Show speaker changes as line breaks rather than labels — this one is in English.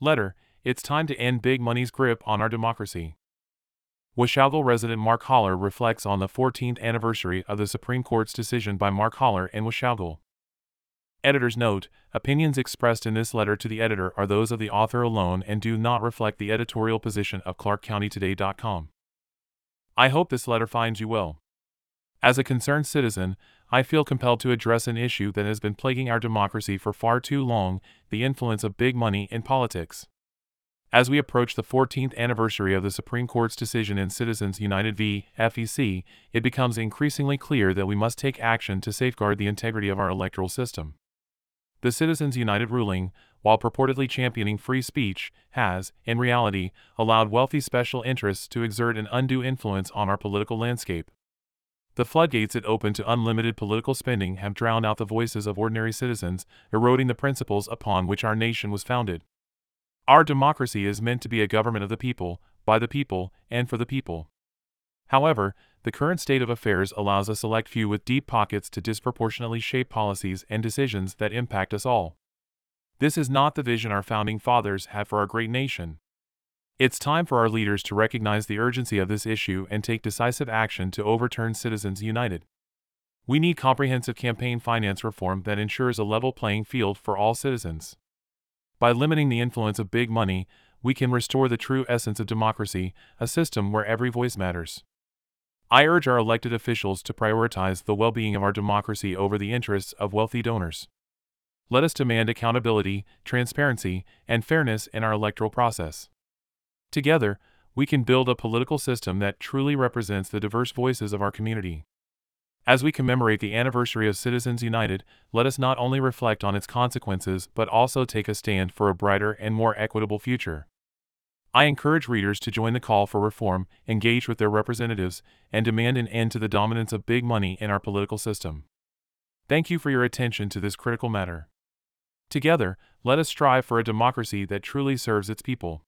Letter It's time to end big money's grip on our democracy. Washougal resident Mark Haller reflects on the 14th anniversary of the Supreme Court's decision by Mark Haller and Washougal. Editor's note Opinions expressed in this letter to the editor are those of the author alone and do not reflect the editorial position of ClarkCountyToday.com. I hope this letter finds you well. As a concerned citizen, I feel compelled to address an issue that has been plaguing our democracy for far too long the influence of big money in politics. As we approach the 14th anniversary of the Supreme Court's decision in Citizens United v. FEC, it becomes increasingly clear that we must take action to safeguard the integrity of our electoral system. The Citizens United ruling, while purportedly championing free speech, has, in reality, allowed wealthy special interests to exert an undue influence on our political landscape. The floodgates it opened to unlimited political spending have drowned out the voices of ordinary citizens, eroding the principles upon which our nation was founded. Our democracy is meant to be a government of the people, by the people, and for the people. However, the current state of affairs allows a select few with deep pockets to disproportionately shape policies and decisions that impact us all. This is not the vision our founding fathers had for our great nation. It's time for our leaders to recognize the urgency of this issue and take decisive action to overturn Citizens United. We need comprehensive campaign finance reform that ensures a level playing field for all citizens. By limiting the influence of big money, we can restore the true essence of democracy, a system where every voice matters. I urge our elected officials to prioritize the well being of our democracy over the interests of wealthy donors. Let us demand accountability, transparency, and fairness in our electoral process. Together, we can build a political system that truly represents the diverse voices of our community. As we commemorate the anniversary of Citizens United, let us not only reflect on its consequences but also take a stand for a brighter and more equitable future. I encourage readers to join the call for reform, engage with their representatives, and demand an end to the dominance of big money in our political system. Thank you for your attention to this critical matter. Together, let us strive for a democracy that truly serves its people.